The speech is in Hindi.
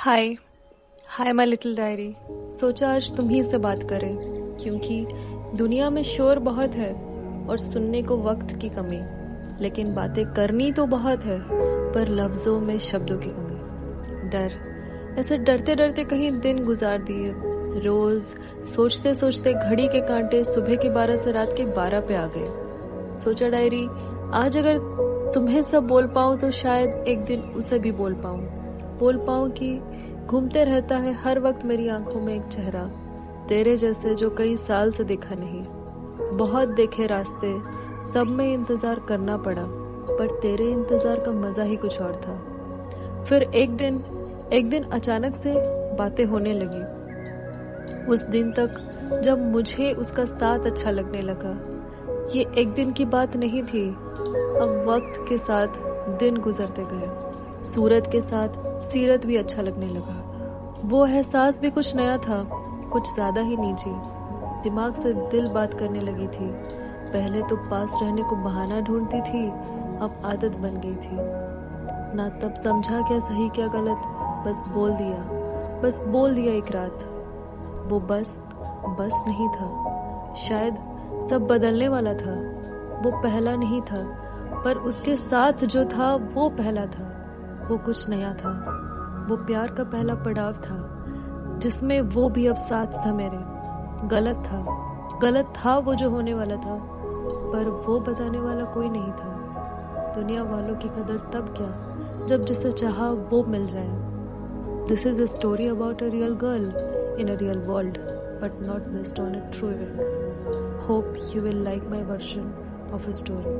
Hi hi my little diary सोचा आज तुम ही से बात करें, क्योंकि दुनिया में शोर बहुत है और सुनने को वक्त की कमी। लेकिन बातें करनी तो बहुत है, पर लफ्जों में शब्दों की कमी। डर। ऐसे डरते डरते कहीं दिन गुजार दिए। रोज सोचते सोचते घड़ी के कांटे सुबह के बारह से रात के बारह पे आ गए। सोचा, डायरी, आज अगर तुम्हें सब बोल पाऊँ तो शायद एक दिन उसे भी बोल पाऊँ। बोल पाऊँ कि घूमते रहता है हर वक्त मेरी आँखों में एक चेहरा, तेरे जैसे जो कई साल से देखा नहीं। बहुत देखे रास्ते, सब में इंतज़ार करना पड़ा, पर तेरे इंतज़ार का मज़ा ही कुछ और था। फिर एक दिन एक दिन अचानक से बातें होने लगी। उस दिन तक जब मुझे उसका साथ अच्छा लगने लगा, ये एक दिन की बात नहीं थी, अब वक्त के साथ दिन गुजरते गए। सूरत के साथ सीरत भी अच्छा लगने लगा। वो एहसास भी कुछ नया था, कुछ ज़्यादा ही निजी। दिमाग से दिल बात करने लगी थी। पहले तो पास रहने को बहाना ढूंढती थी, अब आदत बन गई थी। ना तब समझा क्या सही, क्या गलत, बस बोल दिया, बस बोल दिया एक रात। वो बस बस नहीं था। शायद सब बदलने वाला था। वो पहला नहीं था, पर उसके साथ जो था, वो पहला था। वो कुछ नया था। वो प्यार का पहला पड़ाव था, जिसमें वो भी अब साथ था मेरे। गलत था। गलत था वो जो होने वाला था, पर वो बताने वाला कोई नहीं था। दुनिया वालों की कदर तब क्या, जब जिसे चाहा वो मिल जाए। This is the story about a real girl in a real world but not based on a true event hope you will like my version of a story